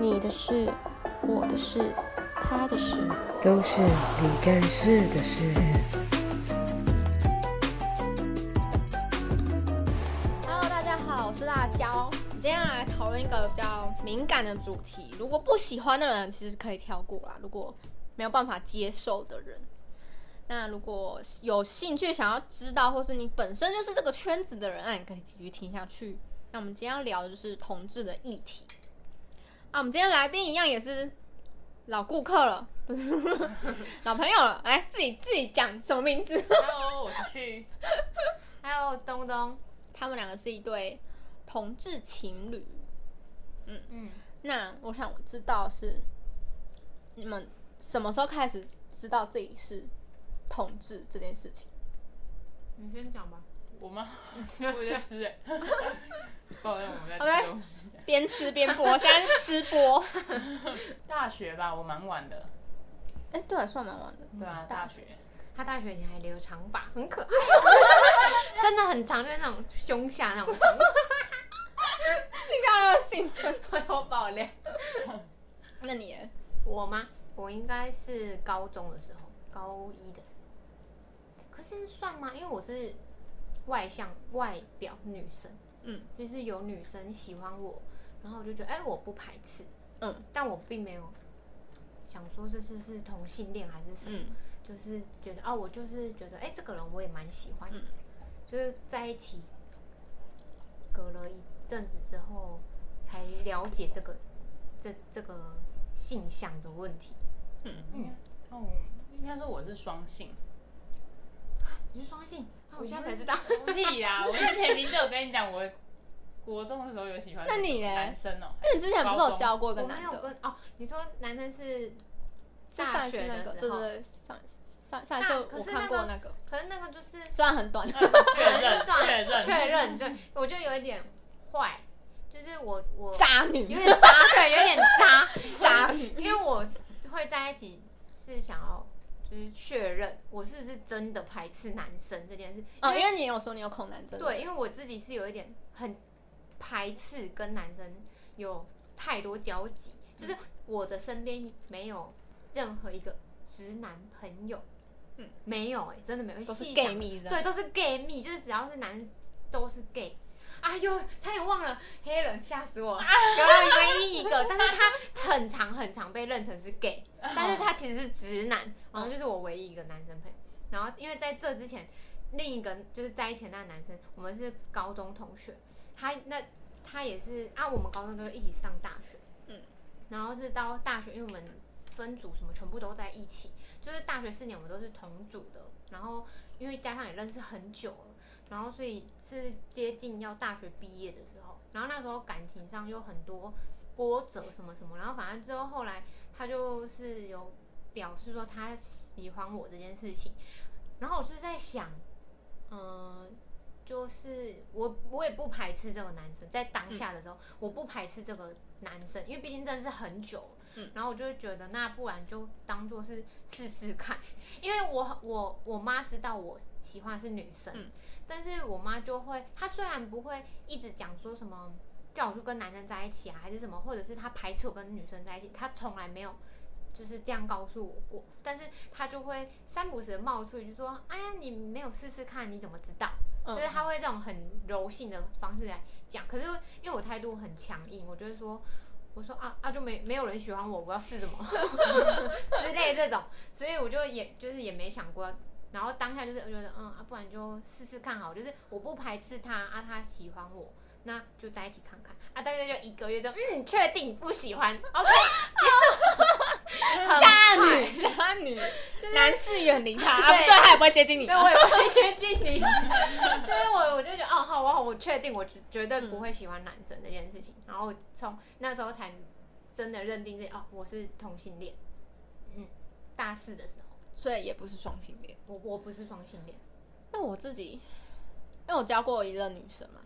你的事、我的事、他的事，都是你干事的事。Hello，大家好，我是辣椒。我今天要来讨论一个比较敏感的主题，如果不喜欢的人其实可以跳过啦。如果没有办法接受的人，那如果有兴趣想要知道，或是你本身就是这个圈子的人，那你可以继续听下去。那我们今天要聊的就是同志的议题。啊，我们今天来宾一样也是老顾客了，不是 老朋友了。来，自己自己讲什么名字？Hello，我是去。还有东东，他们两个是一对同志情侣。嗯嗯，那我想知道是你们什么时候开始知道自己是同志这件事情？你先讲吧。我吗？我在吃哎。抱歉，我们在吃东西。边吃边播，现在是吃播。大学吧，我蛮晚的。哎，对，啊算蛮晚的。对啊，大学。他大学以前还留长发，很可爱。真的很长，就是那种胸下那种长。你刚刚兴奋，我要爆料。那你？我吗？我应该是高中的时候，高一的时候。可是算吗？因为我是。外向外表女生，嗯，就是有女生喜欢我，然后我就觉得，哎、欸，我不排斥，嗯，但我并没有想说这是是同性恋还是什么，嗯、就是觉得，哦，我就是觉得，哎、欸，这个人我也蛮喜欢的，嗯、就是在一起隔了一阵子之后，才了解这个这这个性向的问题，嗯。嗯，哦，应该说我是双性，你是双性？我现在才知道，屁呀！我之前明就有跟你讲，我国中的时候有喜欢那你男生哦。那你之前不是有交过一个男的？我没有跟哦，你说男生是大学的时候，对对对，上上上一次我看过那个，可是那个就是 虽然很短，确认确认确认，对，我觉得有一点坏，就是我我渣女，有点渣，对，有点渣渣女，因为我会在一起是想要。就是确认我是不是真的排斥男生这件事，哦，因为你有说你有恐男症，对，因为我自己是有一点很排斥跟男生有太多交集，就是我的身边没有任何一个直男朋友，嗯，没有哎、欸，真的没有，都是 gay 蜜，对，都是 gay 蜜，就是只要是男都是 gay。哎呦，差点忘了黑人，吓死我！然后唯一一个，但是他很长很长被认成是 gay，但是他其实是直男，然后就是我唯一一个男生朋友。然后因为在这之前，另一个就是在一起那个男生，我们是高中同学，他那他也是啊，我们高中都是一起上大学，嗯，然后是到大学，因为我们分组什么全部都在一起，就是大学四年我们都是同组的，然后因为加上也认识很久了。然后，所以是接近要大学毕业的时候，然后那时候感情上有很多波折什么什么，然后反正之后后来他就是有表示说他喜欢我这件事情，然后我是在想，嗯，就是我我也不排斥这个男生，在当下的时候我不排斥这个男生，因为毕竟真的是很久，嗯，然后我就觉得那不然就当做是试试看，因为我我我妈知道我喜欢的是女生。嗯但是我妈就会，她虽然不会一直讲说什么叫我去跟男生在一起啊，还是什么，或者是她排斥我跟女生在一起，她从来没有就是这样告诉我过。但是她就会三不时的冒出一句说：“哎呀，你没有试试看，你怎么知道？”嗯、就是她会这种很柔性的方式来讲。可是因为我态度很强硬，我就会说：“我说啊啊，就没没有人喜欢我，我要试什么 之类这种。”所以我就也就是也没想过。然后当下就是我觉得，嗯啊，不然就试试看好，就是我不排斥他啊，他喜欢我，那就在一起看看啊。大概就一个月之后，嗯，确定不喜欢，OK，结束。渣女，渣女，就是男士远离他，对，他也不会接近你，对，我也不会接近你。就是我我就觉得，哦，好，我好我确定，我绝对不会喜欢男生这件事情。然后从那时候才真的认定这，哦，我是同性恋。嗯，大四的时候。所以也不是双性恋，我我不是双性恋。那我自己，因为我教过一个女生嘛，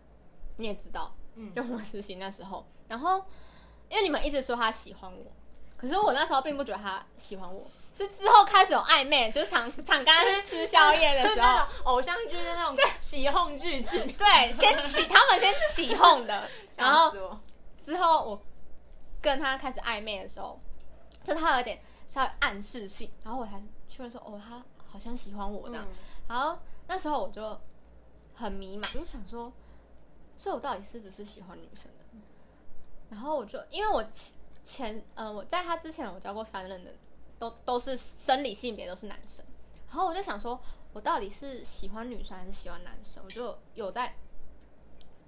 你也知道，嗯，就我实习那时候，然后因为你们一直说她喜欢我，可是我那时候并不觉得她喜欢我，是之后开始有暧昧，就是常常跟她去吃宵夜的时候，偶像剧的那种起哄剧情，对，先起他们先起哄的，然后之后我。跟他开始暧昧的时候，就他有点稍微暗示性，然后我才确认说，哦，他好像喜欢我这样。嗯、然后那时候我就很迷茫，我就想说，所以我到底是不是喜欢女生的？然后我就因为我前前呃我在他之前我交过三任的，都都是生理性别都是男生，然后我就想说，我到底是喜欢女生还是喜欢男生？我就有在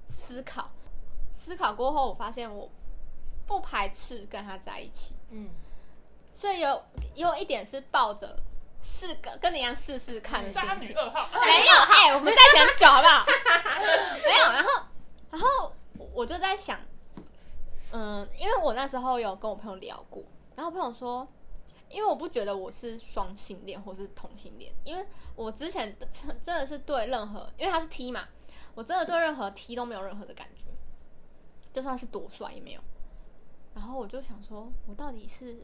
思考，思考过后，我发现我不排斥跟他在一起，嗯，所以有有一点是抱着试个跟你一样试试看的心情，没有，哎，我们在一起很久好不好？没有，然后然后我就在想。嗯，因为我那时候有跟我朋友聊过，然后我朋友说，因为我不觉得我是双性恋或是同性恋，因为我之前真真的是对任何，因为他是 T 嘛，我真的对任何 T 都没有任何的感觉，就算是多帅也没有。然后我就想说，我到底是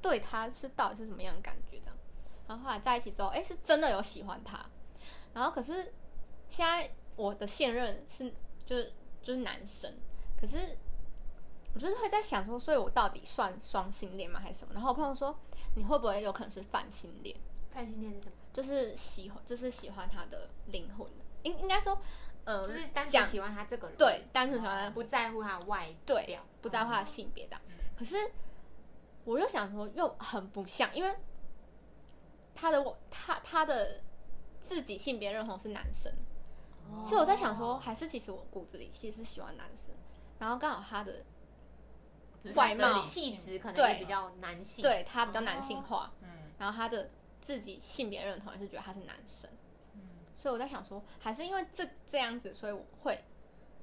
对他是到底是什么样的感觉这样？然后后来在一起之后，哎，是真的有喜欢他。然后可是现在我的现任是就是就是男生，可是。我就是会在想说，所以我到底算双性恋吗，还是什么？然后我朋友说，你会不会有可能是泛性恋？泛性恋是什么？就是喜欢，就是喜欢他的灵魂。应应该说，呃，就是单纯喜欢他这个人，对，单纯喜欢他，不在乎他的外表，不在乎他的性别这样。可是我又想说，又很不像，因为他的他他的自己性别认同是男生，所以我在想说，还是其实我骨子里其实是喜欢男生，然后刚好他的。外貌气质可能也比较男性，对，对他比较男性化，嗯，然后他的自己性别认同也是觉得他是男生，嗯，所以我在想说，还是因为这这样子，所以我会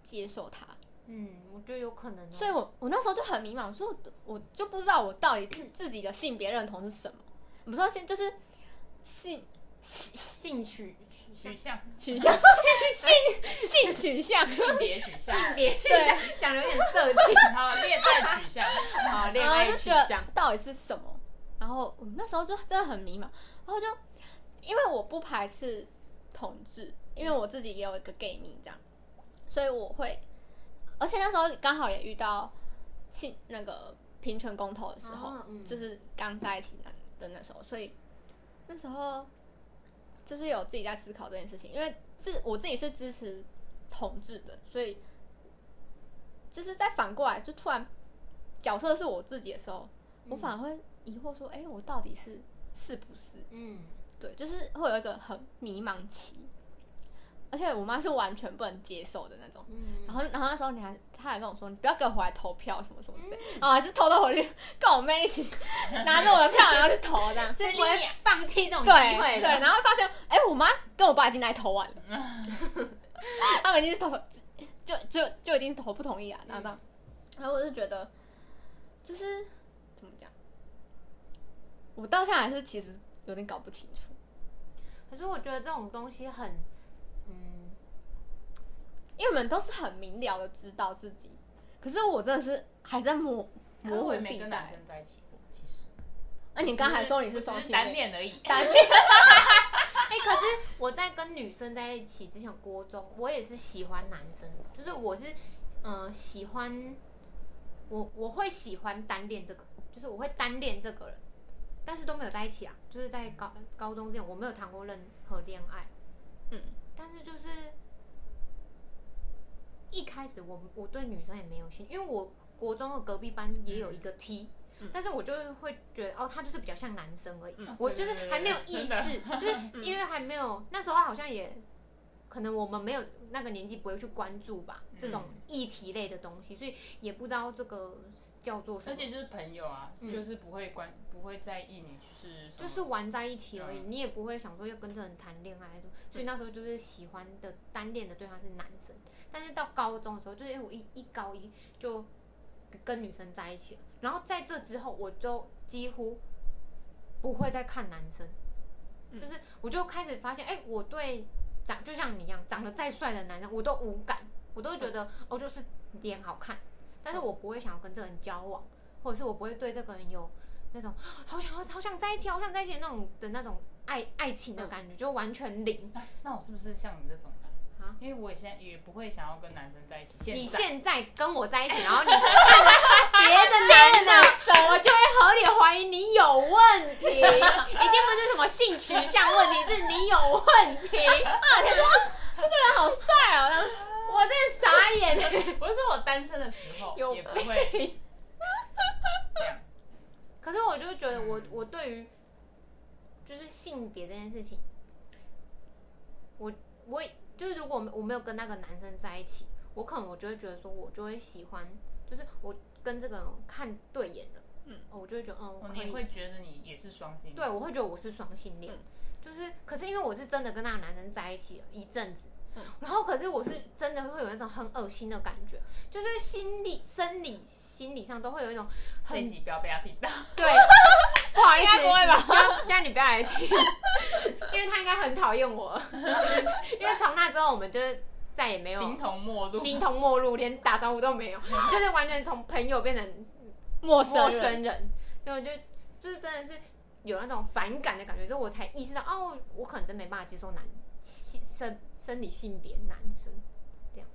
接受他，嗯，我觉得有可能，哦，所以我我那时候就很迷茫，我说我就不知道我到底自自己的性别认同是什么，不知道先就是性性取。取向。取向。性性取向。性别取向。性别。取向讲的有点色情，好恋爱取向。好恋爱取向。到底是什么？然后我那时候就真的很迷茫，然后就因为我不排斥同志，因为我自己也有一个 gay 蜜这样，所以我会，而且那时候刚好也遇到性那个平权公投的时候，就是刚在一起的那时候，所以那时候。就是有自己在思考这件事情，因为自我自己是支持同志的，所以就是再反过来，就突然角色是我自己的时候，嗯、我反而会疑惑说：“哎、欸，我到底是是不是？”嗯，对，就是会有一个很迷茫期。而且我妈是完全不能接受的那种，嗯、然后然后那时候你还，她还跟我说，你不要给我回来投票什么什么之类，嗯、然后还是偷偷回去跟我妹一起拿着我的票，然后去投这样，所以不会放弃这种机会对，对，然后发现，哎、欸，我妈跟我爸已经来投完了，他们已经是投，就就就已经是投不同意啊，然后，嗯、然后我就觉得，就是怎么讲，我到现在还是其实有点搞不清楚，可是我觉得这种东西很。嗯，因为我们都是很明了的知道自己，可是我真的是还在摸模糊地带。跟男生在一起过，其实。那你刚才说你是双性单恋而已，单恋。哎，可是我在跟女生在一起之前，国中我也是喜欢男生，就是我是嗯、呃、喜欢我我会喜欢单恋这个，就是我会单恋这个人，但是都没有在一起啊，就是在高高中之前我没有谈过任何恋爱，嗯。但是就是一开始我我对女生也没有兴趣，因为我国中的隔壁班也有一个 T，嗯，但是我就会觉得哦，他就是比较像男生而已，嗯，我就是还没有意识，就是因为还没有那时候好像也可能我们没有那个年纪不会去关注吧，这种议题类的东西，所以也不知道这个叫做什么，而且就是朋友啊，嗯，就是不会关不会在意你是就是玩在一起而已，嗯，你也不会想说要跟这人谈恋爱什么。所以那时候就是喜欢的单恋的对象是男生，但是到高中的时候，就是因为我一一高一就跟女生在一起了，然后在这之后我就几乎不会再看男生，就是我就开始发现，哎，我对长就像你一样长得再帅的男人我都无感，我都觉得哦就是脸好看，但是我不会想要跟这个人交往，或者是我不会对这个人有那种好想要好想在一起好想在一起那种的那种。爱爱情的感觉就完全零，那我是不是像你这种啊？因为我现在也不会想要跟男生在一起。现你现在跟我在一起，然后你 别男的，我就会合理怀疑你有问题，已经不是什么性取向问题，是你有问题。啊他说，这个人好帅哦！我真的傻眼。我是说我单身的时候也不会 这样。可是我就觉得我我对于就是性别这件事情，我我就是如果我没有跟那个男生在一起，我可能我就会觉得说，我就会喜欢，就是我跟这个人看对眼的，嗯，我就会觉得，嗯，我你会觉得你也是双性恋？对，我会觉得我是双性恋，嗯、就是可是因为我是真的跟那个男生在一起了一阵子。然后，可是我是真的会有一种很恶心的感觉，就是心理、生理、心理上都会有一种很。这集不要被他听到。对，不好意思，不会吧？希望希望你不要来听，因为他应该很讨厌我。因为从那之后，我们就是再也没有形同陌路，形同陌路，连打招呼都没有，就是完全从朋友变成陌生陌生人。所以我就，就是真的是有那种反感的感觉，之后我才意识到，哦，我可能真没办法接受男生。生理性别男生这样，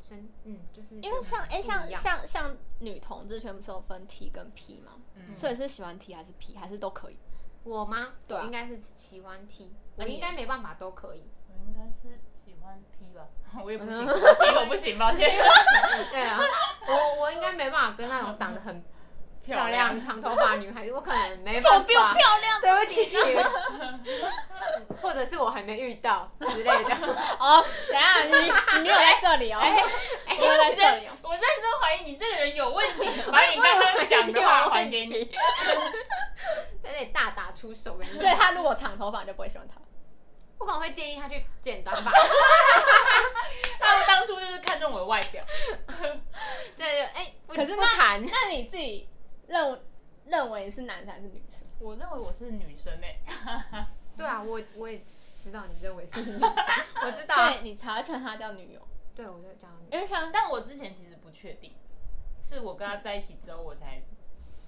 生嗯就是因为像哎、欸、像像像女同志全部是有分 T 跟 P 嘛，嗯，所以是喜欢 T 还是 P 还是都可以？我吗？对、啊，应该是喜欢 T，我应该没办法都可以，我应该是喜欢 P 吧，我也不行，P 我不行，抱歉。对啊，我我应该没办法跟那种长得很。漂亮长头发女孩子，我可能没办法。不漂亮，对不起。或者是我还没遇到之类的。哦，等下你你没有在这里哦。哎，我在这里。我认真怀疑你这个人有问题，把你刚刚讲的话还给你。在这里大打出手，所以他如果长头发，就不会喜欢他。我可能会建议他去剪短发。他们当初就是看中我的外表。对对，哎，可是不谈，那你自己。认认为是男生还是女生？我认为我是女生哎、欸。对啊，我我也知道你认为是女生，我知道。对，你才称她叫女友。对，我就叫女友。因为像，但我之前其实不确定，是我跟她在一起之后，我才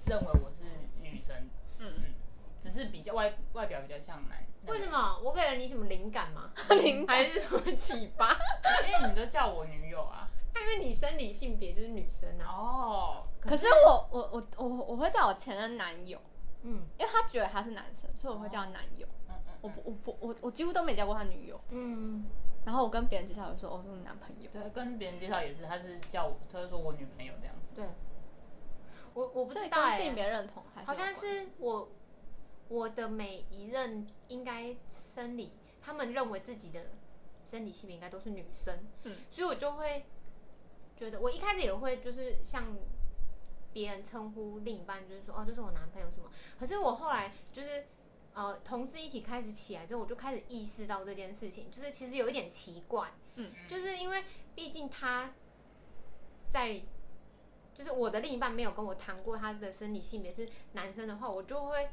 认为我是女生。嗯嗯。只是比较外外表比较像男。为什么？我给了你什么灵感吗？灵感还是什么启发？因为你都叫我女友啊。因为你生理性别就是女生啊。哦。可是我我我我我会叫我前任男友，嗯，因为他觉得他是男生，所以我会叫他男友。我不我不我我几乎都没叫过他女友。嗯。然后我跟别人介绍，我说哦，是男朋友。对，跟别人介绍也是，他是叫我，他就说我女朋友这样子。对。我我不知道哎。性别认同还是好像是我我的每一任应该生理，他们认为自己的生理性别应该都是女生，嗯，所以我就会。觉得我一开始也会就是像别人称呼另一半，就是说哦，就是我男朋友什么。可是我后来就是呃，同志一体开始起来之后，我就开始意识到这件事情，就是其实有一点奇怪，嗯，就是因为毕竟他在，就是我的另一半没有跟我谈过他的生理性别是男生的话，我就会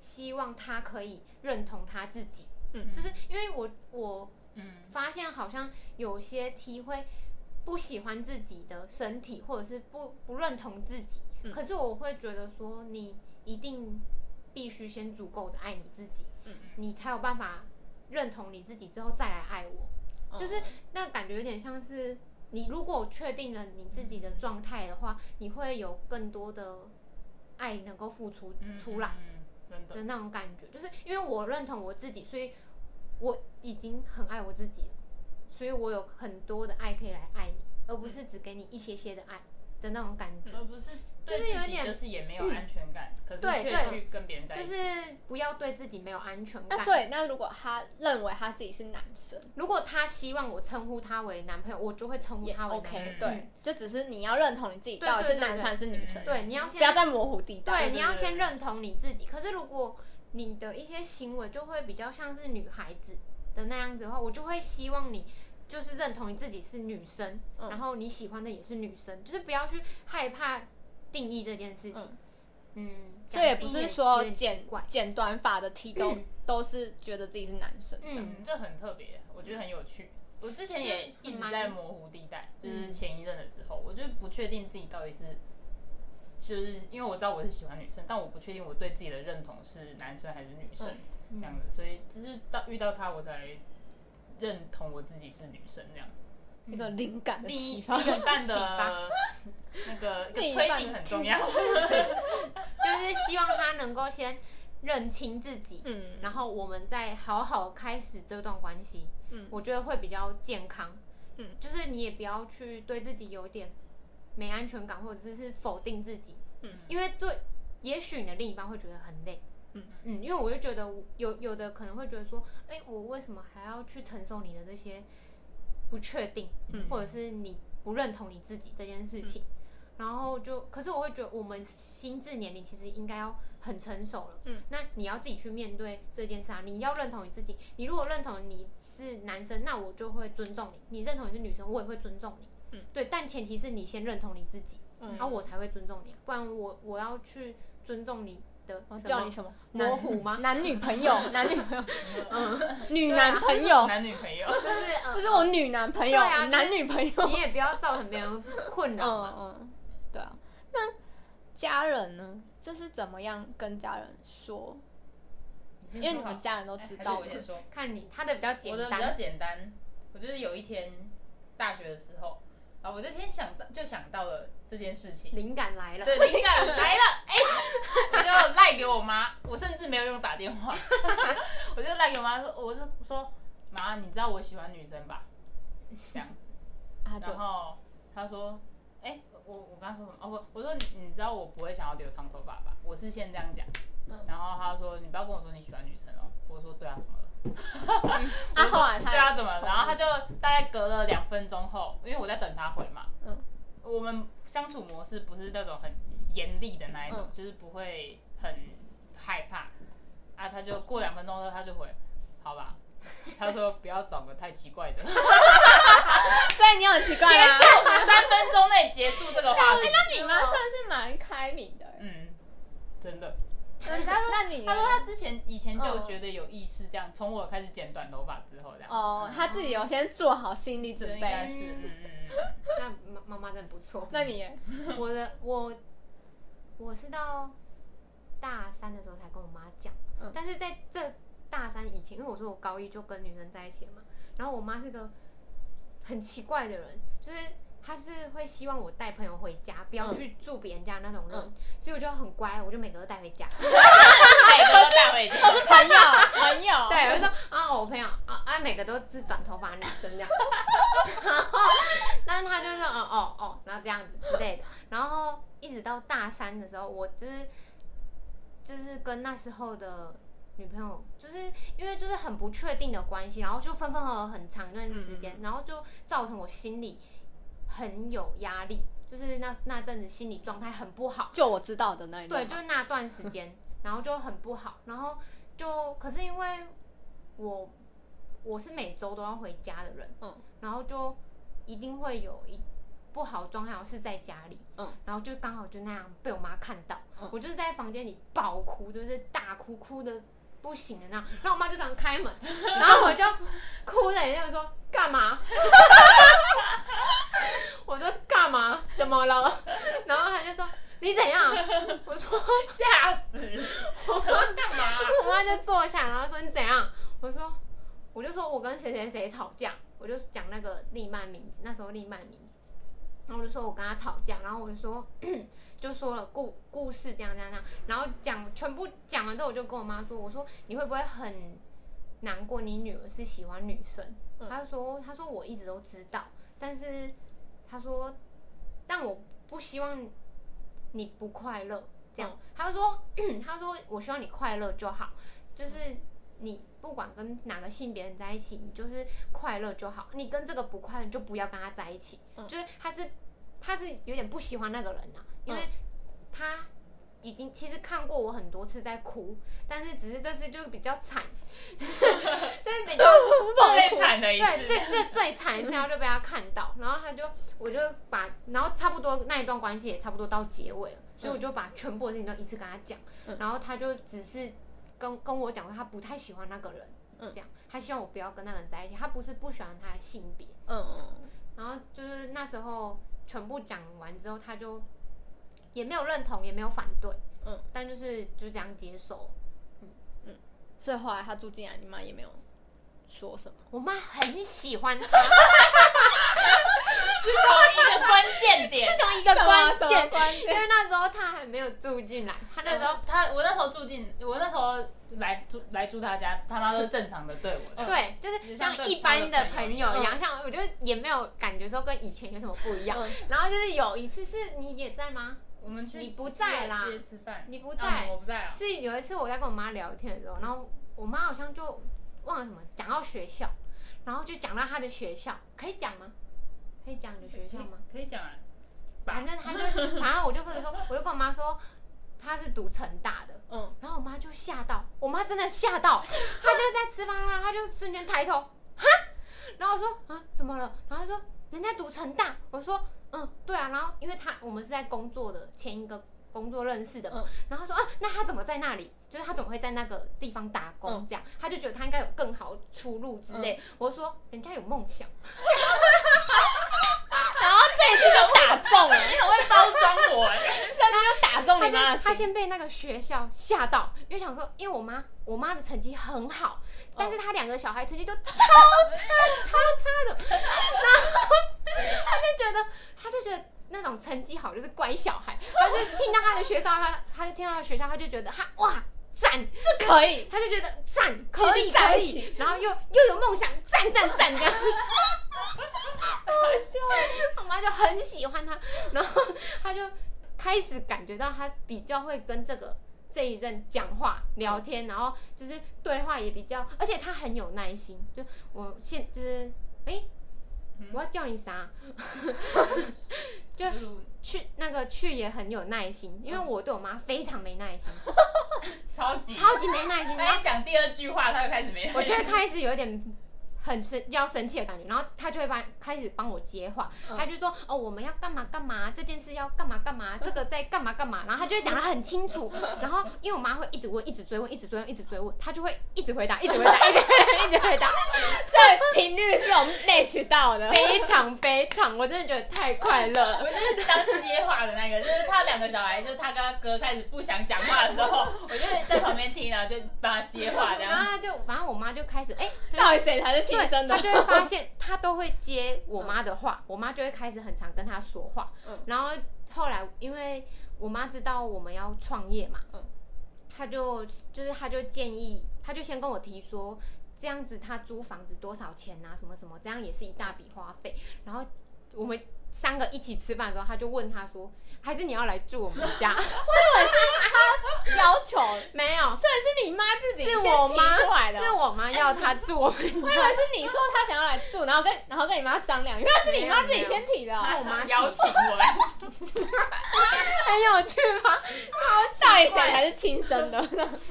希望他可以认同他自己，嗯，就是因为我我嗯发现好像有些 T 会。不喜欢自己的身体，或者是不不认同自己，嗯，可是我会觉得说，你一定必须先足够的爱你自己，嗯，你才有办法认同你自己之后再来爱我。嗯，就是那感觉有点像是你如果确定了你自己的状态的话，你会有更多的爱能够付出出来的那种感觉。就是因为我认同我自己，所以我已经很爱我自己了。所以我有很多的爱可以来爱你，而不是只给你一些些的爱的那种感觉，而不是就是有点就是也没有安全感，嗯、可是却去跟别人在一起，就是不要对自己没有安全感。那所以，那如果他认为他自己是男生，如果他希望我称呼他为男朋友，我就会称呼他为男朋友。OK，对，就只是你要认同你自己到底是男生还是女生。对，你要先不要再模糊地带。对，你要先认同你自己。可是如果你的一些行为就会比较像是女孩子的那样子的话，我就会希望你。就是认同你自己是女生，嗯，然后你喜欢的也是女生，就是不要去害怕定义这件事情。嗯，这、嗯、也不是说剪剪短发的 T 都、嗯、都是觉得自己是男生，嗯，这很特别，我觉得很有趣。我之前也一直在模糊地带，就是前一任的时候，我就不确定自己到底是，就是因为我知道我是喜欢女生，但我不确定我对自己的认同是男生还是女生、嗯、这样子，所以只是到遇到他我才。认同我自己是女生那样，一个灵感的启发。另一半的那个推半进很重要。就是希望他能够先认清自己，嗯，然后我们再好好开始这段关系。嗯我觉得会比较健康。嗯，就是你也不要去对自己有点没安全感，或者是否定自己。嗯，因为对，也许你的另一半会觉得很累。嗯嗯，因为我就觉得有有的可能会觉得说，哎，我为什么还要去承受你的这些不确定，嗯或者是你不认同你自己这件事情？然后就，可是我会觉得我们心智年龄其实应该要很成熟了。嗯，那你要自己去面对这件事啊，你要认同你自己。你如果认同你是男生，那我就会尊重你；你认同你是女生，我也会尊重你。嗯，对，但前提是你先认同你自己，嗯然后我才会尊重你、啊，不然我我要去尊重你叫你什么？模糊吗？男女朋友，男女朋友，嗯，女男朋友，男女朋友，就是呃这是我女男朋友啊，男女朋友。你也不要造成别人困扰嘛。嗯嗯，对啊。那家人呢？这是怎么样跟家人说？因为你们家人都知道我先说。看你他的比较简我的比较单，简单，我就是有一天大学的时候，啊，我这天想到就想到了这件事情，灵感来了。对，灵感来了，哎、我就赖给我妈，我甚至没有用打电话，我就赖给我妈说，我就说妈，你知道我喜欢女生吧？这样子，啊，然后她说，哎、我我跟她说什么？哦不，我说你你知道我不会想要留长头发吧？我是先这样讲，嗯。然后她说你不要跟我说你喜欢女生哦，我说对啊，什么了？啊，后来他对啊，怎么然后他就大概隔了两分钟后，因为我在等他回嘛，嗯，我们相处模式不是那种很严厉的那一种，嗯就是不会很害怕啊。他就过两分钟之后，他就回，好啦，他说不要找个太奇怪的，结所以你很奇怪啊。束三分钟内结束这个话题。那你妈算是蛮开明的欸。嗯，真的。那那你呢他说他之前以前就觉得有意识，这样从我开始剪短头发之后，这样哦，他自己有先做好心理准备应该备。是嗯嗯嗯。那妈妈妈真的不错。那你耶我的我我是到大三的时候才跟我妈讲，嗯但是在这大三以前，因为我说我高一就跟女生在一起了嘛，然后我妈是个很奇怪的人，就是她是会希望我带朋友回家，不要去住别人家那种人，嗯。所以我就很乖，我就每个都带回家。每个都带回家。朋友，朋友，对，我就说啊，我朋友。啊啊，每个都是短头发女生这样，然后，但是他就是哦哦哦，然后这样子之类的，然后一直到大三的时候，我就是就是跟那时候的女朋友，就是因为就是很不确定的关系，然后就分分合合很长一段时间，然后就造成我心里很有压力，就是那那阵子心理状态很不好。就我知道的那一段对，就是那段时间，然后就很不好，然后就可是因为我我是每周都要回家的人，嗯，然后就一定会有一不好的状态，我是在家里，嗯，然后就刚好就那样被我妈看到，嗯。我就是在房间里爆哭，就是大哭，哭的不行的那样，然后我妈就这样开门，然后我就哭着也就说干嘛？我说干嘛？怎么了？然后她就说你怎样？我说吓死人！我说干嘛？我妈就坐下，然后说你怎样？我说我就说我跟谁谁谁吵架，我就讲那个利曼名字，那时候利曼名字，然后我就说我跟他吵架，然后我就说就说了故故事这样这样这样，然后讲全部讲完之后，我就跟我妈说，我说你会不会很难过？你女儿是喜欢女生？嗯她说她说我一直都知道，但是她说但我不希望你不快乐，这样嗯，她说 她说我希望你快乐就好，就是你不管跟哪个性别人在一起，你就是快乐就好。你跟这个不快乐，你就不要跟他在一起。嗯就是他是他是有点不喜欢那个人啊，因为他已经其实看过我很多次在哭，但是只是这次就比较惨，就是比较 最惨的一次。对，次。最最最惨一次，然后就被他看到，然后他就，我就把，然后差不多那一段关系也差不多到结尾了，所以我就把全部的事情都一次跟他讲，嗯。然后他就只是跟跟我讲说他不太喜欢那个人，嗯。这样，他希望我不要跟那个人在一起，他不是不喜欢他的性别，嗯嗯。然后就是那时候全部讲完之后，他就也没有认同，也没有反对，嗯，但就是就这样接受。嗯。嗯。所以后来他住进来，你妈也没有说什么。我妈很喜欢他，关键点，是同一个关键，关键因为那时候他还没有住进来，他那时候那时候他，我那时候住进，我那时候来住来住他家，他妈都是正常的对我的。对，就是像一般的朋友一样，像我觉得也没有感觉说跟以前有什么不一样。然后就是有一次是你也在吗？我们去你不在啦，吃饭，你不在，我不在啊。是有一次我在跟我妈聊天的时候，然后我妈好像就忘了什么，讲到学校，然后就讲到她的学校，可以讲吗？可以讲你的学校吗？可以讲啊。反正他就，反正我就跟你说，我就跟我妈说，他是读成大的，嗯，然后我妈就吓到，我妈真的吓到，她就在吃饭，她就瞬间抬头，哈，然后我说啊，怎么了？然后她说人家读成大，我说嗯，对啊，然后因为他我们是在工作的前一个工作认识的嘛，然后她说啊，那他怎么在那里？就是他怎么会在那个地方打工？这样，他就觉得他应该有更好出路之类。我说人家有梦想。然后这一次就打中了，你很会包装我哎，然后就打中你妈。他先被那个学校吓到，因为想说，因为我妈我妈的成绩很好，但是他两个小孩成绩就超差超差的，然后 他就觉得他就觉得那种成绩好就是乖小孩，他就听到他的学校，他他就听到他的学校，他就觉得他哇赞，这可以，他就觉得赞可以。可以，然后又又有梦想，赞赞赞。这样。我妈就很喜欢他，然后他就开始感觉到他比较会跟这个这一任讲话聊天，然后就是对话也比较，而且他很有耐心。就我现就是哎、欸，我要叫你啥？就去那个去也很有耐心，因为我对我妈非常没耐心，超级超级没耐心。他一讲第二句话，她就开始没耐心，我就会开始有点。很生要生气的感觉，然后他就会帮开始帮我接话，他就说哦，我们要干嘛干嘛，这件事要干嘛干嘛，这个在干嘛干嘛，然后他就会讲得很清楚，然后因为我妈会一直问，一直追问，一直追问，一直追问，他就会一直回答，一直回答，一直一直回答，所以频率是有 match 到的，非常非常，我真的觉得太快乐了。我就是当接话的那个，就是他两个小孩，就是他跟他哥开始不想讲话的时候，我就在旁边听，然后就帮他接话这样，然后他就反正我妈就开始哎，到底谁才是亲生的？他就会发现他都会接我妈的话，我妈就会开始很常跟他说话。然后后来因为我妈知道我们要创业嘛，他就就是他就建议，他就先跟我提说，这样子他租房子多少钱啊？什么什么，这样也是一大笔花费。然后我们三个一起吃饭的时候，他就问他说，还是你要来住我们家？我以为是他要求，没有，所以是你妈自己是我妈出来的，是我妈要他住我们家。我以为是你说他想要来住，然后跟然后跟你妈商量，原来是你妈自己先提的，我妈邀请我来住，很有趣吗？超到底谁才是亲生的？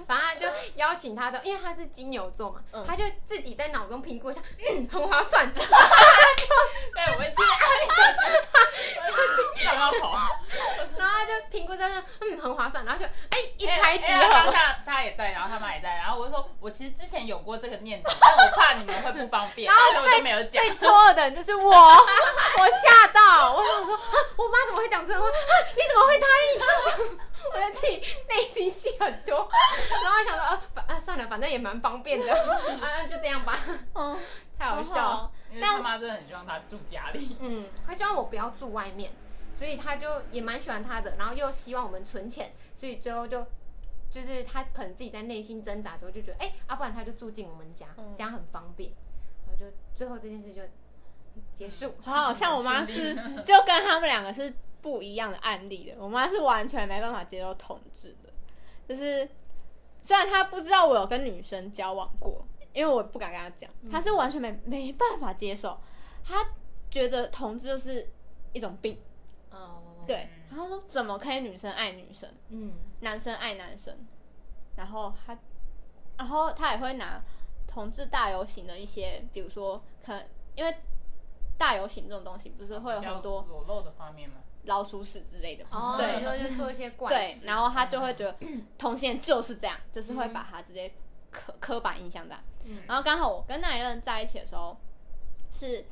反正就邀请他的，因为他是金牛座嘛，他就自己在脑中评估一下，嗯，很划算。对，我们去爱小心，就是想要跑。然后他就评估在那，嗯，很划算，然后就哎一拍即合。他他也在，然后他妈也在，然后我就说，我其实之前有过这个念头，但我怕你们会不方便，然后我就没有讲。最错的人就是我，我吓到，我想说，我妈怎么会讲这种话？你怎么会答应？我就自己内心戏很多，然后想说，啊，算了，反正也蛮方便的，啊，就这样吧。嗯，太好笑了。因为他妈真的很希望他住家里，嗯，他希望我不要住外面。所以他就也蛮喜欢他的，然后又希望我们存钱，所以最后就就是他可能自己在内心挣扎之后就觉得，哎、欸，啊，不然他就住进我们家，这样很方便，然后就最后这件事就结束。好，像我妈是 就跟他们两个是不一样的案例的，我妈是完全没办法接受统治的，就是虽然她不知道我有跟女生交往过，因为我不敢跟他讲，他是完全没没办法接受，他觉得同志就是一种病。对，然后说怎么可以女生爱女生，嗯，男生爱男生，然后他，然后他也会拿同志大游行的一些，比如说，可能因为大游行这种东西不是会有很多裸露的画面吗？老鼠屎之类的，哦，对，然后就做一些怪对，然后他就会觉得 同性恋就是这样，就是会把他直接刻刻板印象在，然后刚好我跟那一任在一起的时候是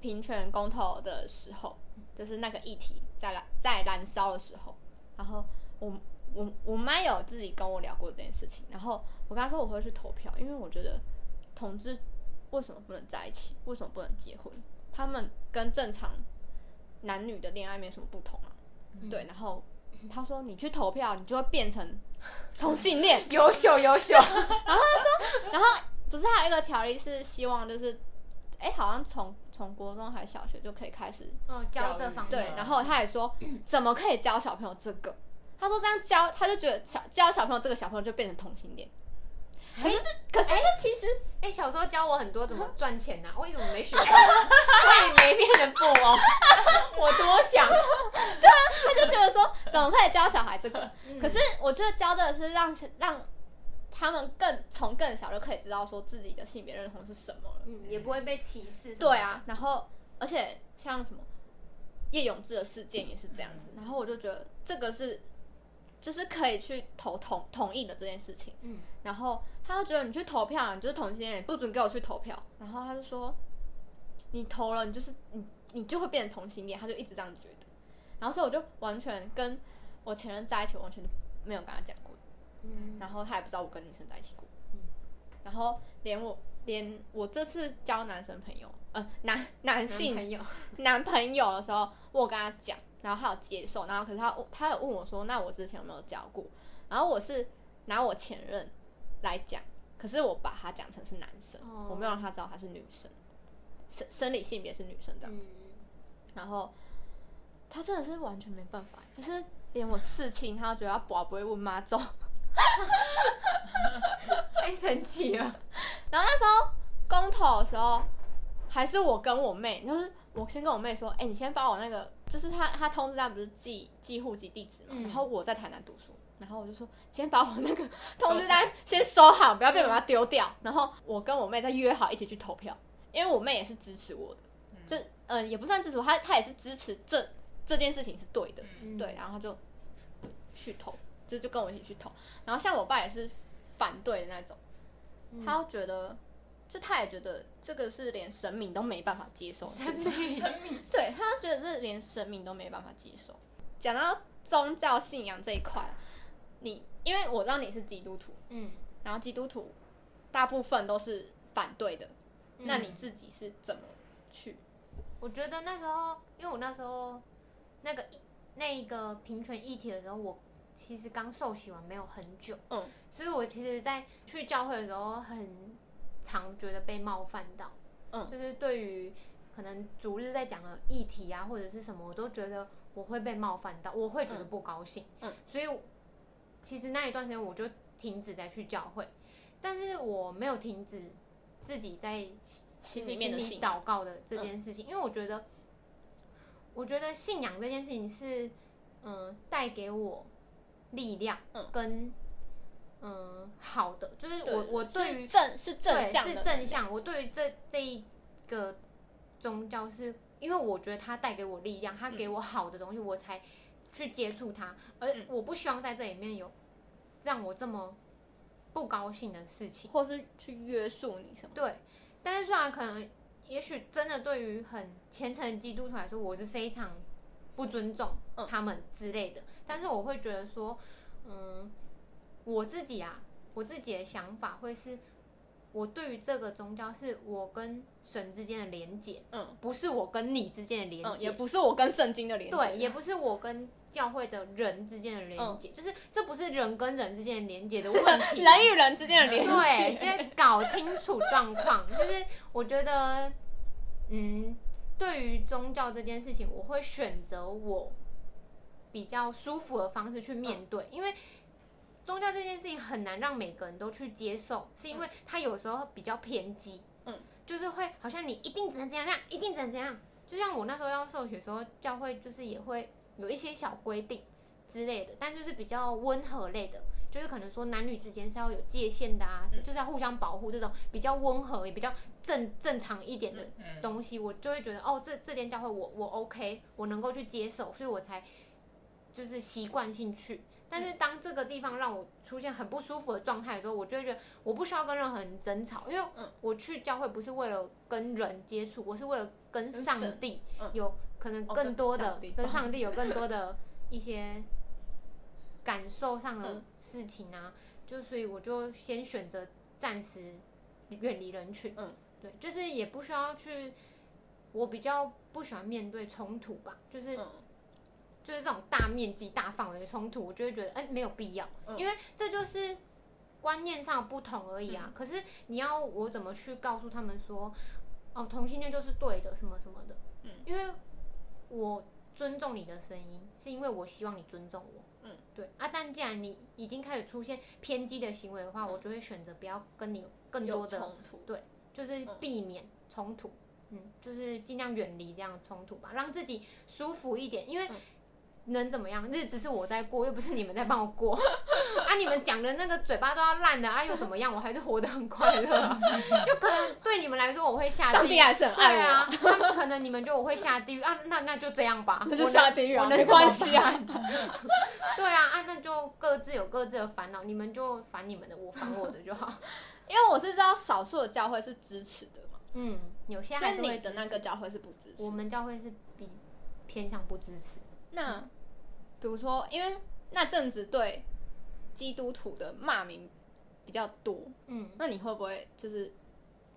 平权公投的时候。就是那个议题在燃在燃烧的时候，然后我我我妈有自己跟我聊过这件事情，然后我跟她说我会去投票，因为我觉得同志为什么不能在一起，为什么不能结婚？他们跟正常男女的恋爱没什么不同啊。嗯、对，然后他说你去投票，你就会变成 同性恋，优秀优秀。然后他说，然后不是还有一个条例是希望就是，哎，好像从从国中还是小学就可以开始哦教这方面。对，然后他也说，怎么可以教小朋友这个？他说这样教，他就觉得小教小朋友这个小朋友就变成同性恋。可是，可是这其实，哎，小时候教我很多怎么赚钱呐，为什么没学到？我也没变成富翁，我多想。对啊，他就觉得说，怎么可以教小孩这个？可是我觉得教这个是让让他们更从更小就可以知道说自己的性别认同是什么了，嗯，也不会被歧视。对啊，然后而且像什么叶永志的事件也是这样子，然后我就觉得这个是。就是可以去投同同意的这件事情，嗯，然后他就觉得你去投票，你就是同性恋，不准给我去投票。然后他就说，你投了，你就是你，你就会变成同性恋。他就一直这样觉得。然后所以我就完全跟我前任在一起，完全没有跟他讲过，嗯，然后他也不知道我跟女生在一起过，嗯，然后连我连我这次交男生朋友，呃，男男性男朋友男朋友的时候，我跟他讲。然后他有接受，然后可是他他有问我说：“那我之前有没有教过？”然后我是拿我前任来讲，可是我把他讲成是男生，oh. 我没有让他知道他是女生，生生理性别是女生这样子。嗯、然后他真的是完全没办法，就是连我刺青，他都觉得他不不会问妈走，太神奇了。然后那时候公投的时候，还是我跟我妹，就是我先跟我妹说：“哎、欸，你先把我那个。”就是他，他通知他不是寄寄户籍地址嘛，嗯、然后我在台南读书，然后我就说先把我那个 通知单先收好，不要被妈妈丢掉。然后我跟我妹再约好一起去投票，因为我妹也是支持我的，嗯、就嗯、呃、也不算支持我，她她也是支持这这件事情是对的，嗯、对，然后就去投，就就跟我一起去投。然后像我爸也是反对的那种，嗯、他觉得。就他也觉得这个是连神明都没办法接受，神明，神明，对，他觉得这连神明都没办法接受。讲到宗教信仰这一块，你因为我知道你是基督徒，嗯，然后基督徒大部分都是反对的，嗯、那你自己是怎么去？我觉得那时候，因为我那时候那个那个平权议题的时候，我其实刚受洗完没有很久，嗯，所以我其实，在去教会的时候很。常觉得被冒犯到，嗯，就是对于可能逐日在讲的议题啊，或者是什么，我都觉得我会被冒犯到，我会觉得不高兴，嗯，所以其实那一段时间我就停止再去教会，但是我没有停止自己在心里面的祷告的这件事情，因为我觉得，我觉得信仰这件事情是，嗯，带给我力量，跟。嗯，好的，就是我对我对于正是正向是正向，我对于这这一个宗教是，因为我觉得它带给我力量，它给我好的东西，嗯、我才去接触它，而我不希望在这里面有让我这么不高兴的事情，或是去约束你什么。对，但是虽然可能，也许真的对于很虔诚的基督徒来说，我是非常不尊重他们之类的，嗯、但是我会觉得说，嗯。我自己啊，我自己的想法会是，我对于这个宗教是我跟神之间的连结，嗯，不是我跟你之间的连结，嗯，也不是我跟圣经的连结，对，也不是我跟教会的人之间的连结，嗯，就是这不是人跟人之间的连结的 问题，人与人之间的连结，对，先搞清楚状况。就是我觉得，嗯，对于宗教这件事情，我会选择我比较舒服的方式去面对，嗯，因为。宗教这件事情很难让每个人都去接受，是因为它有时候比较偏激，嗯，就是会好像你一定只能这样，这样一定只能这样。就像我那时候要受洗的时候，教会就是也会有一些小规定之类的，但就是比较温和类的，就是可能说男女之间是要有界限的啊，是就是要互相保护这种比较温和也比较正正常一点的东西，我就会觉得哦，这这间教会我我 OK，我能够去接受，所以我才就是习惯性去。但是当这个地方让我出现很不舒服的状态的时候，我就会觉得我不需要跟任何人争吵，因为我去教会不是为了跟人接触，我是为了跟上帝有可能更多的跟 上帝有更多的一些感受上的事情啊，就所以我就先选择暂时远离人群。嗯，对，就是也不需要去。我比较不喜欢面对冲突吧，就是、嗯、就是这种大面积、大范围的冲突，我就会觉得哎、欸、没有必要，嗯、因为这就是观念上不同而已啊。嗯、可是你要我怎么去告诉他们说，哦，同性恋就是对的，什么什么的，嗯，因为我尊重你的声音，是因为我希望你尊重我。嗯，对啊，但既然你已经开始出现偏激的行为的话，嗯、我就会选择不要跟你有更多的冲突，对，就是避免冲突，嗯，嗯，就是尽量远离这样的冲突吧，让自己舒服一点，因为。嗯能怎么样？日子是我在过，又不是你们在帮我过。啊，你们讲的那个嘴巴都要烂的啊，又怎么样？我还是活得很快乐。就可能对你们来说，我会下地狱。上帝还是很爱我。对啊，他们可能你们就我会下地狱啊，那那就这样吧。那就下地狱啊，没关系啊。对啊，啊，那就各自有各自的烦恼，你们就烦你们的，我烦我的就好。因为我是知道少数的教会是支持的嘛。嗯，有些还是会的那个教会是不支持。我们教会是比偏向不支持。那。比如说，因为那阵子对基督徒的骂名比较多，嗯，那你会不会就是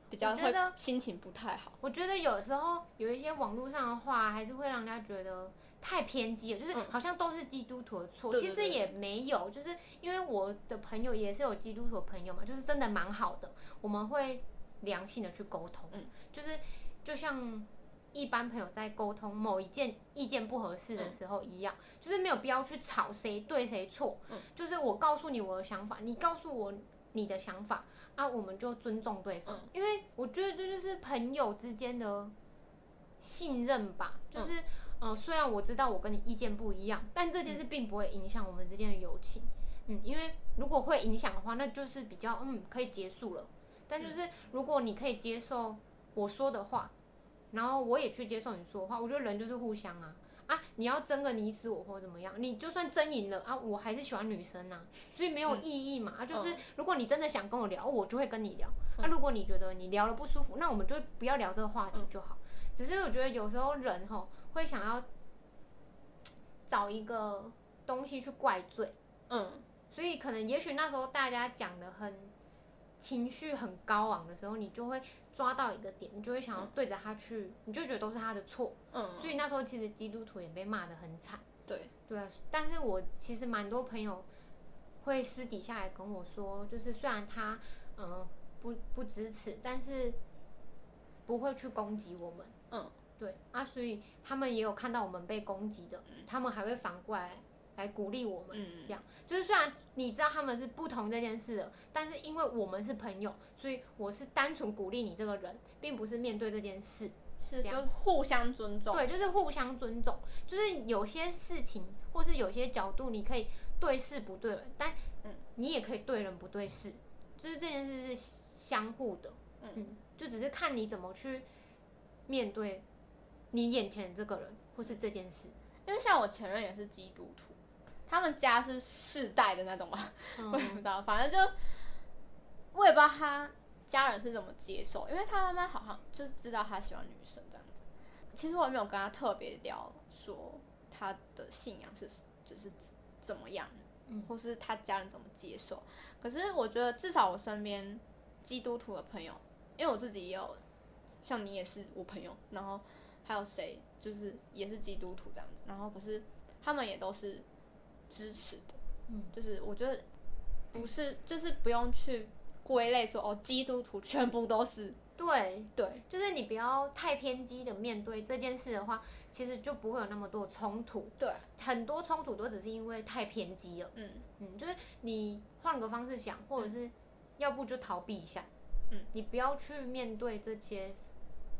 比较会心情不太好？我觉得有时候有一些网络上的话，还是会让人家觉得太偏激了，就是好像都是基督徒的错。嗯、其实也没有，就是因为我的朋友也是有基督徒的朋友嘛，就是真的蛮好的，我们会良性的去沟通，嗯，就是就像。一般朋友在沟通某一件意见不合适的时候一样，嗯、就是没有必要去吵谁对谁错。嗯，就是我告诉你我的想法，你告诉我你的想法啊，我们就尊重对方。嗯、因为我觉得这就是朋友之间的信任吧。就是嗯、呃，虽然我知道我跟你意见不一样，但这件事并不会影响我们之间的友情。嗯，因为如果会影响的话，那就是比较嗯可以结束了。但就是如果你可以接受我说的话。然后我也去接受你说的话，我觉得人就是互相啊啊！你要争个你死我活怎么样？你就算争赢了啊，我还是喜欢女生呐、啊，所以没有意义嘛。嗯、啊，就是如果你真的想跟我聊，我就会跟你聊。那、嗯啊、如果你觉得你聊了不舒服，那我们就不要聊这个话题就好。嗯、只是我觉得有时候人吼会想要找一个东西去怪罪，嗯，所以可能也许那时候大家讲的很。情绪很高昂的时候，你就会抓到一个点，你就会想要对着他去，嗯、你就觉得都是他的错。嗯，所以那时候其实基督徒也被骂得很惨。对对啊，但是我其实蛮多朋友会私底下来跟我说，就是虽然他嗯、呃、不不支持，但是不会去攻击我们。嗯，对啊，所以他们也有看到我们被攻击的，嗯、他们还会反过来。来鼓励我们，这样、嗯、就是虽然你知道他们是不同这件事的，但是因为我们是朋友，所以我是单纯鼓励你这个人，并不是面对这件事，是就互相尊重。对，就是互相尊重，就是有些事情或是有些角度，你可以对事不对人，但嗯，你也可以对人不对事，就是这件事是相互的，嗯，嗯，就只是看你怎么去面对你眼前的这个人或是这件事。因为像我前任也是基督徒。他们家是世代的那种吗？嗯、我也不知道，反正就我也不知道他家人是怎么接受，因为他妈妈好像就是知道他喜欢女生这样子。其实我也没有跟他特别聊说他的信仰是就是怎么样，嗯，或是他家人怎么接受。可是我觉得至少我身边基督徒的朋友，因为我自己也有，像你也是我朋友，然后还有谁就是也是基督徒这样子，然后可是他们也都是。支持的，嗯，就是我觉得不是，就是不用去归类说哦，基督徒全部都是对对，就是你不要太偏激的面对这件事的话，其实就不会有那么多冲突。对，很多冲突都只是因为太偏激了。嗯嗯，就是你换个方式想，或者是要不就逃避一下。嗯，你不要去面对这些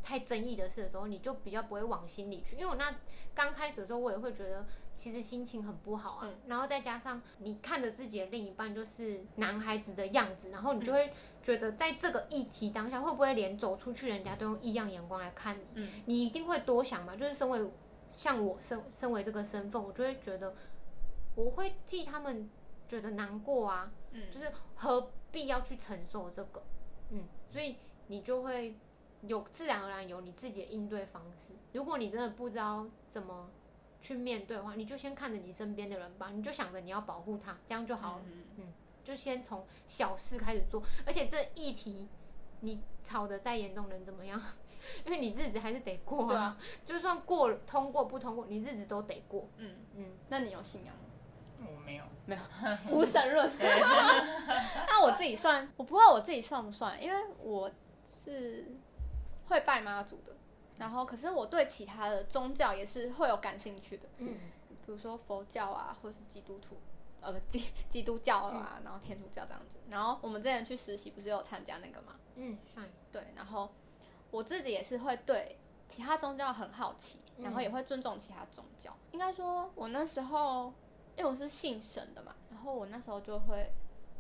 太争议的事的时候，你就比较不会往心里去。因为我那刚开始的时候，我也会觉得。其实心情很不好啊，嗯、然后再加上你看着自己的另一半就是男孩子的样子，然后你就会觉得在这个议题当下，会不会连走出去人家都用异样眼光来看你？嗯、你一定会多想嘛。就是身为像我身身为这个身份，我就会觉得我会替他们觉得难过啊。嗯，就是何必要去承受这个？嗯，所以你就会有自然而然有你自己的应对方式。如果你真的不知道怎么。去面对的话，你就先看着你身边的人吧，你就想着你要保护他，这样就好了。嗯，嗯，就先从小事开始做，而且这议题你吵得再严重能怎么样？因为你日子还是得过啊，对啊就算过了通过不通过，你日子都得过。嗯，嗯，那你有信仰吗？我没有，没有，无神论。那我自己算，我不知道我自己算不算，因为我是会拜妈祖的。然后，可是我对其他的宗教也是会有感兴趣的。嗯，比如说佛教啊，或是基督徒，呃，基 基督教啊，嗯、然后天主教这样子。然后我们之前去实习，不是有参加那个吗？嗯，对。然后我自己也是会对其他宗教很好奇，然后也会尊重其他宗教。嗯、应该说，我那时候因为我是信神的嘛，然后我那时候就会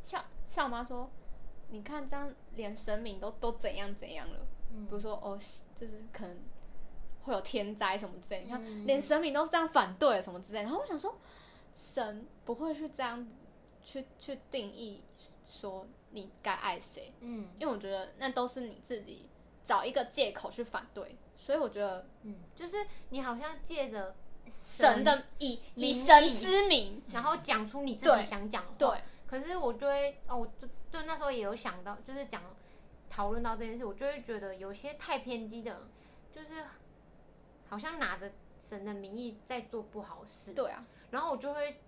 像像我妈说，你看这样连神明都都怎样怎样了。比如说哦，就是可能会有天灾什么之类，你看、嗯、连神明都这样反对什么之类，然后我想说，神不会去这样子去去定义说你该爱谁，嗯，因为我觉得那都是你自己找一个借口去反对，所以我觉得，嗯，就是你好像借着神，神的以以神之名，然后讲出你自己想讲的话，对，可是我就会哦，我就就那时候也有想到，就是讲。讨论到这件事，我就会觉得有些太偏激的人，就是好像拿着神的名义在做不好事。对啊，然后我就会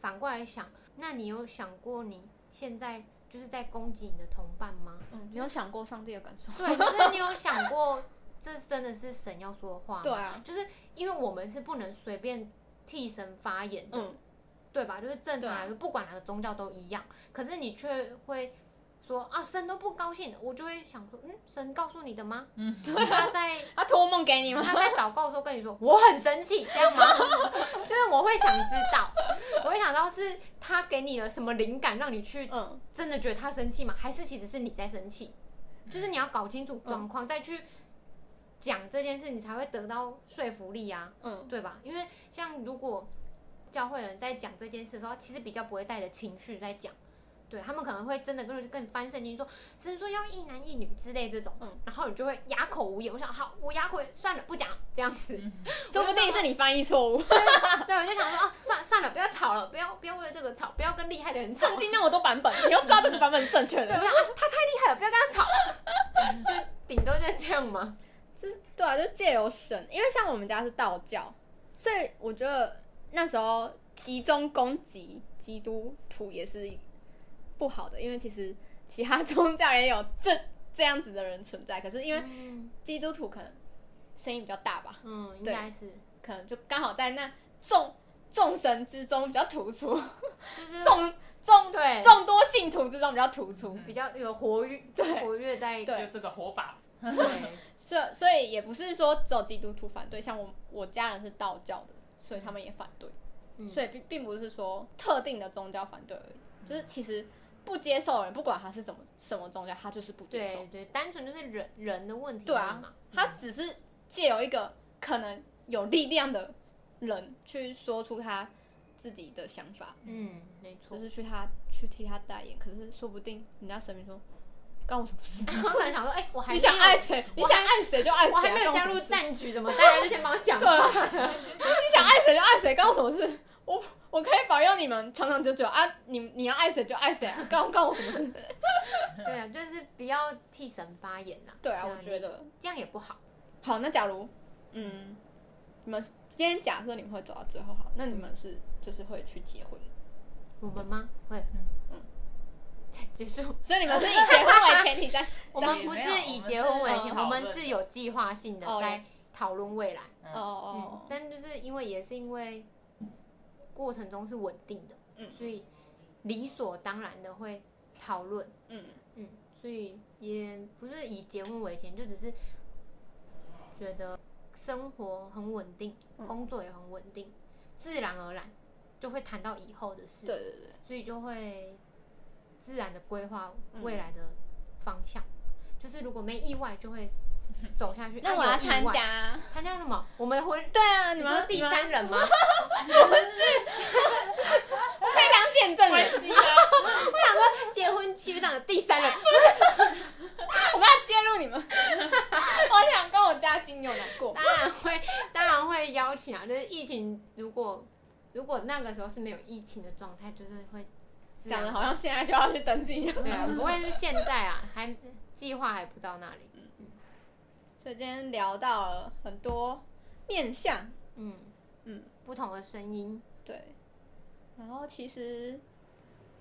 反过来想，那你有想过你现在就是在攻击你的同伴吗？嗯，你有想过上帝的感受？对，就是你有想过这真的是神要说的话吗？对啊，就是因为我们是不能随便替神发言的，嗯，对吧？就是正常来说，不管哪个宗教都一样，可是你却会。说啊，神都不高兴，我就会想说，嗯，神告诉你的吗？嗯，他在 他托梦给你吗？他在祷告的时候跟你说，我很生气，这样吗？就是我会想知道，我会想到是他给你了什么灵感，让你去，嗯，真的觉得他生气吗？还是其实是你在生气？就是你要搞清楚状况，再去讲这件事，你才会得到说服力啊，嗯，对吧？因为像如果教会人在讲这件事的时候，其实比较不会带着情绪在讲。对，他们可能会真的跟跟你翻圣经说，神说要一男一女之类这种，嗯，然后你就会哑口无言。我想，好，我哑口算了，不讲这样子，嗯、说不定是你翻译错误。对，我就想说，啊，算算了，不要吵了，不要不要为了这个吵，不要跟厉害的人吵。圣经那么多版本，你要知道这个版本是正确的。对，我想啊，他太厉害了，不要跟他吵。就顶多就这样嘛？就是对啊，就借由神，因为像我们家是道教，所以我觉得那时候集中攻击基督徒也是。不好的，因为其实其他宗教也有这这样子的人存在，可是因为基督徒可能声音比较大吧，嗯，应该是，可能就刚好在那众众神之中比较突出，就是众众对。众多信徒之中比较突出，比较有活跃，对，活跃在，就是个火把，对，所以所以也不是说只有基督徒反对，像我我家人是道教的，所以他们也反对，所以并并不是说特定的宗教反对而已，就是其实。不接受人，不管他是怎么什么宗教，他就是不接受。对对，单纯就是人人的问题。对啊，他只是借由一个可能有力量的人去说出他自己的想法。嗯，没错。就是去他去替他代言，可是说不定人家神明说，干我什么事？我可能想说，哎，我还你想爱谁？你想爱谁就爱谁。我还没有加入战局，怎么大家就先帮我讲？对，你想爱谁就爱谁，干我什么事？我。我可以保佑你们长长久久啊！你你要爱谁就爱谁啊，关 关我什么事？对啊，就是不要替神发言呐。对啊，我觉得这样也不好。好，那假如嗯，你们今天假设你们会走到最后，好，那你们是就是会去结婚？我们吗？会，嗯嗯。结束。所以你们是以结婚为前提在？我们不是以结婚为前提，我们是有计划性的在讨论未来。哦哦。但就是因为也是因为。过程中是稳定的，嗯，所以理所当然的会讨论，嗯。嗯，所以也不是以结婚为前，就只是觉得生活很稳定，嗯、工作也很稳定，自然而然就会谈到以后的事，对对对，所以就会自然的规划未来的方向，嗯、就是如果没意外就会。走下去，那我要参加，参加什么？我们婚对啊，你们第三人吗？我们是，可以当见证人啊。我想说，结婚契约上的第三人，我们要介入你们。我想跟我家金牛来过，当然会，当然会邀请啊。就是疫情，如果如果那个时候是没有疫情的状态，就是会讲的好像现在就要去登记一样。对啊，不会是现在啊，还计划还不到那里。所以今天聊到了很多面相，嗯嗯，不同的声音，对。然后其实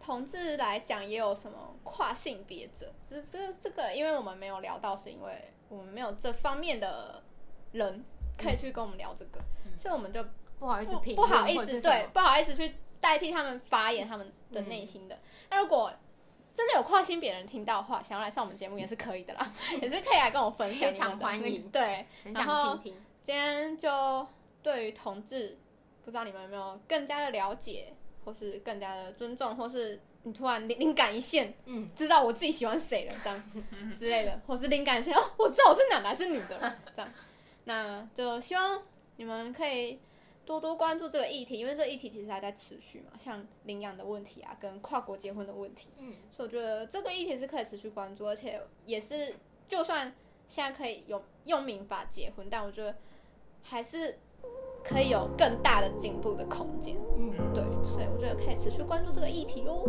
同志来讲也有什么跨性别者，只这这个，因为我们没有聊到，是因为我们没有这方面的人可以去跟我们聊这个，嗯、所以我们就不好意思不，好意思，对，不好意思去代替他们发言他们的内心的。嗯、那如果真的有跨性别人听到的话，想要来上我们节目也是可以的啦，也是可以来跟我分享，非常欢迎。对，然后。今天就对于同志，不知道你们有没有更加的了解，或是更加的尊重，或是你突然灵灵感一现，嗯，知道我自己喜欢谁了，这样 之类的，或是灵感一现哦，我知道我是男的还是女的了，这样，那就希望你们可以。多多关注这个议题，因为这个议题其实还在持续嘛，像领养的问题啊，跟跨国结婚的问题，嗯，所以我觉得这个议题是可以持续关注，而且也是就算现在可以有用民法结婚，但我觉得还是可以有更大的进步的空间，嗯，对，所以我觉得可以持续关注这个议题哦。